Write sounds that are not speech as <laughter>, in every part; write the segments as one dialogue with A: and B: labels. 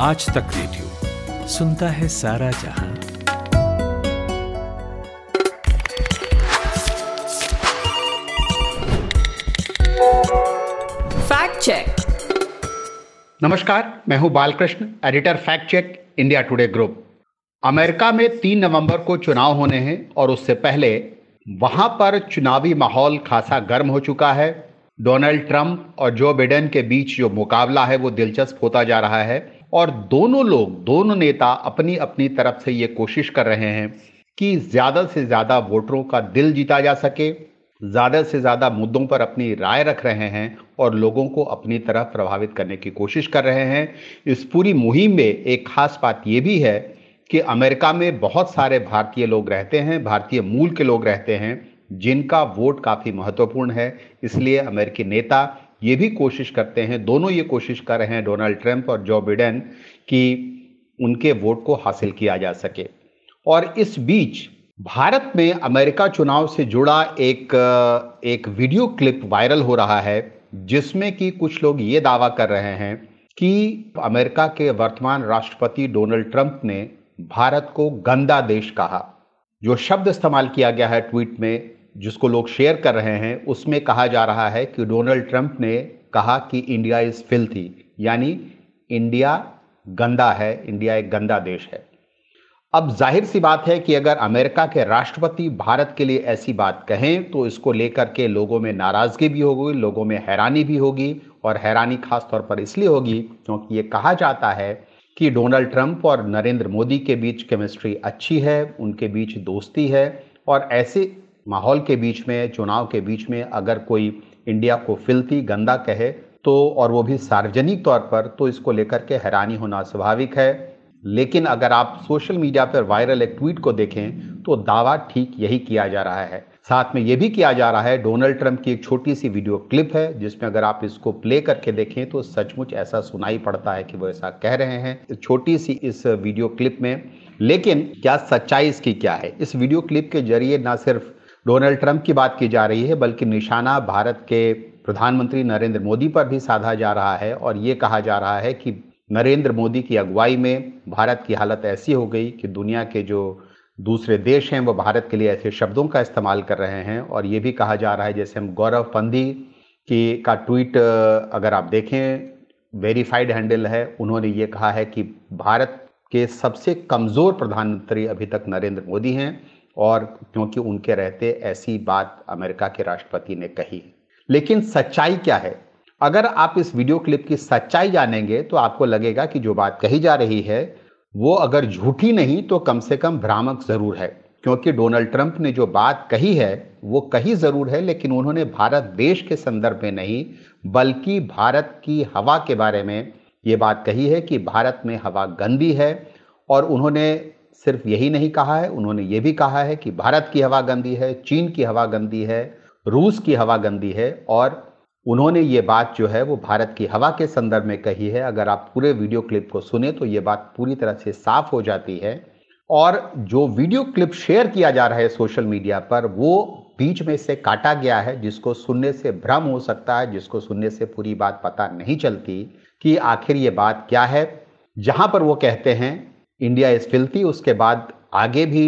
A: आज तक रेडियो। सुनता है सारा जहाँ।
B: फैक्ट चेक
C: नमस्कार मैं हूँ Balakrishna editor fact check India Today group America में तीन नवंबर को चुनाव होने हैं और उससे पहले वहाँ पर चुनावी माहौल खासा गर्म हो चुका है। डोनाल्ड ट्रंप और जो बिडेन के बीच जो मुकाबला है वो दिलचस्प होता जा रहा है। और दोनों लोग, दोनों नेता अपनी अपनी तरफ़ से ये कोशिश कर रहे हैं कि ज़्यादा से ज़्यादा वोटरों का दिल जीता जा सके, ज़्यादा से ज़्यादा मुद्दों पर अपनी राय रख रहे हैं और लोगों को अपनी तरफ़ प्रभावित करने की कोशिश कर रहे हैं। इस पूरी मुहिम में एक खास बात यह भी है कि अमेरिका में बहुत सारे भारतीय लोग रहते हैं, भारतीय मूल के लोग रहते हैं, जिनका वोट काफ़ी महत्वपूर्ण है। इसलिए अमेरिकी नेता ये भी कोशिश करते हैं, दोनों ये कोशिश कर रहे हैं, डोनाल्ड ट्रंप और जो बिडेन, कि उनके वोट को हासिल किया जा सके। और इस बीच भारत में अमेरिका चुनाव से जुड़ा एक एक वीडियो क्लिप वायरल हो रहा है, जिसमें कि कुछ लोग ये दावा कर रहे हैं कि अमेरिका के वर्तमान राष्ट्रपति डोनाल्ड ट्रंप ने भारत को गंदा देश कहा। जो शब्द इस्तेमाल किया गया है ट्वीट में जिसको लोग शेयर कर रहे हैं, उसमें कहा जा रहा है कि डोनाल्ड ट्रंप ने कहा कि इंडिया इज़ फिल्थी यानी इंडिया गंदा है इंडिया एक गंदा देश है। अब ज़ाहिर सी बात है कि अगर अमेरिका के राष्ट्रपति भारत के लिए ऐसी बात कहें तो इसको लेकर के लोगों में नाराज़गी भी होगी, लोगों में हैरानी भी होगी, और हैरानी खास तौर पर इसलिए होगी क्योंकि ये कहा जाता है कि डोनाल्ड ट्रंप और नरेंद्र मोदी के बीच केमिस्ट्री अच्छी है, उनके बीच दोस्ती है, और ऐसे माहौल के बीच में, चुनाव के बीच में अगर कोई इंडिया को फिलती, गंदा कहे तो और वो भी सार्वजनिक तौर पर तो इसको लेकर के हैरानी होना स्वाभाविक है। लेकिन अगर आप सोशल मीडिया पर वायरल एक ट्वीट को देखें तो दावा ठीक यही किया जा रहा है। साथ में यह भी किया जा रहा है, डोनाल्ड ट्रंप की एक छोटी सी वीडियो क्लिप है, जिसमें अगर आप इसको प्ले करके देखें तो सचमुच ऐसा सुनाई पड़ता है कि वो ऐसा कह रहे हैं। छोटी सी इस वीडियो क्लिप में। लेकिन क्या सच्चाई इसकी क्या है? इस वीडियो क्लिप के ज़रिए ना सिर्फ़ डोनाल्ड ट्रंप की बात की जा रही है, बल्कि निशाना भारत के प्रधानमंत्री नरेंद्र मोदी पर भी साधा जा रहा है और ये कहा जा रहा है कि नरेंद्र मोदी की अगुवाई में भारत की हालत ऐसी हो गई कि दुनिया के जो दूसरे देश हैं, वो भारत के लिए ऐसे शब्दों का इस्तेमाल कर रहे हैं और ये भी कहा जा रहा है, जैसे हम गौरव पंधी की का ट्वीट, अगर आप देखें, वेरीफाइड हैंडल है, उन्होंने ये कहा है कि भारत के सबसे कमज़ोर प्रधानमंत्री अभी तक नरेंद्र मोदी हैं। और क्योंकि उनके रहते ऐसी बात अमेरिका के राष्ट्रपति ने कही। लेकिन सच्चाई क्या है? अगर आप इस वीडियो क्लिप की सच्चाई जानेंगे तो आपको लगेगा कि जो बात कही जा रही है, वो अगर झूठी नहीं तो कम से कम भ्रामक ज़रूर है। क्योंकि डोनाल्ड ट्रंप ने जो बात कही है, वो कही ज़रूर है, लेकिन उन्होंने भारत देश के संदर्भ में नहीं, बल्कि भारत की हवा के बारे में ये बात कही है कि भारत में हवा गंदी है, और उन्होंने सिर्फ़ यही नहीं कहा है, उन्होंने ये भी कहा है कि भारत की हवा गंदी है, चीन की हवा गंदी है, रूस की हवा गंदी है और उन्होंने ये बात जो है वो भारत की हवा के संदर्भ में कही है। अगर आप पूरे वीडियो क्लिप को सुने तो ये बात पूरी तरह से साफ़ हो जाती है। और जो वीडियो क्लिप शेयर किया जा रहा है सोशल मीडिया पर, वो बीच में से काटा गया है, जिसको सुनने से भ्रम हो सकता है, जिसको सुनने से पूरी बात पता नहीं चलती कि आखिर ये बात क्या है। जहाँ पर वो कहते हैं इंडिया इज़ फिल्थी उसके बाद आगे भी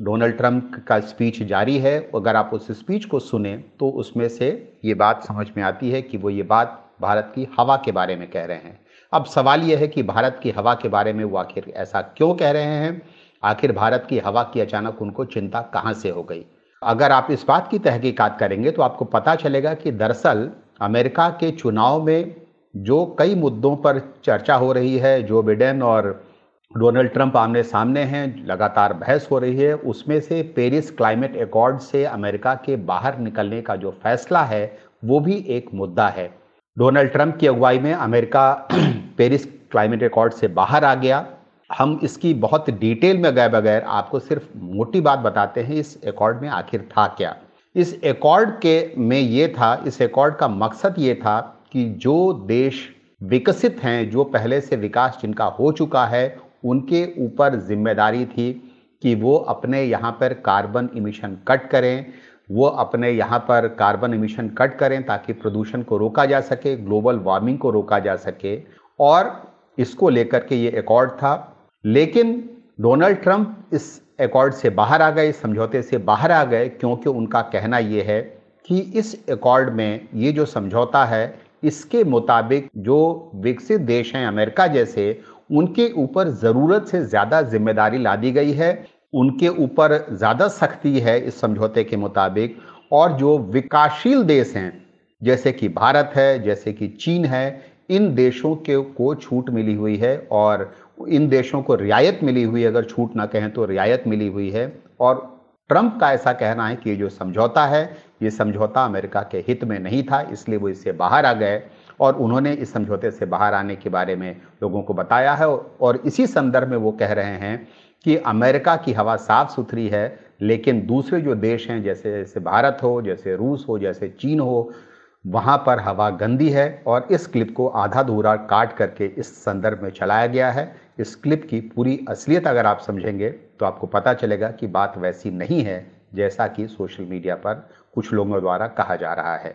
C: डोनाल्ड ट्रंप का स्पीच जारी है। अगर आप उस स्पीच को सुने तो उसमें से ये बात समझ में आती है कि वो ये बात भारत की हवा के बारे में कह रहे हैं। अब सवाल यह है कि भारत की हवा के बारे में वो आखिर ऐसा क्यों कह रहे हैं? आखिर भारत की हवा की अचानक उनको चिंता कहाँ से हो गई? अगर आप इस बात की तहकीकात करेंगे तो आपको पता चलेगा कि दरअसल अमेरिका के चुनाव में जो कई मुद्दों पर चर्चा हो रही है, जो बिडेन और डोनाल्ड ट्रंप आमने सामने हैं, लगातार बहस हो रही है। उसमें से पेरिस क्लाइमेट अकॉर्ड से अमेरिका के बाहर निकलने का जो फैसला है, वो भी एक मुद्दा है। डोनाल्ड ट्रंप की अगुवाई में अमेरिका <clears throat> पेरिस क्लाइमेट अकॉर्ड से बाहर आ गया। हम इसकी बहुत डिटेल में गए बगैर आपको सिर्फ़ मोटी बात बताते हैं, इस अकॉर्ड में आखिर था क्या। इस अकॉर्ड के में ये था, इस अकॉर्ड का मकसद ये था कि जो देश विकसित हैं, जो पहले से विकास जिनका हो चुका है उनके ऊपर ज़िम्मेदारी थी कि वो अपने यहाँ पर कार्बन इमिशन कट करें, वो अपने यहाँ पर कार्बन इमिशन कट करें ताकि प्रदूषण को रोका जा सके ग्लोबल वार्मिंग को रोका जा सके। और इसको लेकर के ये अकॉर्ड था। लेकिन डोनाल्ड ट्रंप इस अकॉर्ड से बाहर आ गए, समझौते से बाहर आ गए, क्योंकि उनका कहना ये है कि इस अकॉर्ड में ये जो समझौता है, इसके मुताबिक जो विकसित देश हैं अमेरिका जैसे उनके ऊपर ज़रूरत से ज़्यादा ज़िम्मेदारी ला दी गई है, उनके ऊपर ज़्यादा सख्ती है इस समझौते के मुताबिक। और जो विकासशील देश हैं, जैसे कि भारत है, जैसे कि चीन है, इन देशों के को छूट मिली हुई है और इन देशों को रियायत मिली हुई अगर छूट ना कहें तो रियायत मिली हुई है। और ट्रंप का ऐसा कहना है कि ये जो समझौता है, ये समझौता अमेरिका के हित में नहीं था, इसलिए वो इससे बाहर आ गए। और उन्होंने इस समझौते से बाहर आने के बारे में लोगों को बताया है और इसी संदर्भ में वो कह रहे हैं कि अमेरिका की हवा साफ़ सुथरी है, लेकिन दूसरे जो देश हैं, जैसे जैसे भारत हो, जैसे रूस हो, जैसे चीन हो, वहाँ पर हवा गंदी है और इस क्लिप को आधा धूरा काट करके इस संदर्भ में चलाया गया है। इस क्लिप की पूरी असलियत अगर आप समझेंगे तो आपको पता चलेगा कि बात वैसी नहीं है जैसा कि सोशल मीडिया पर कुछ लोगों द्वारा कहा जा रहा है।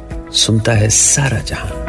B: सुनता है सारा जहाँ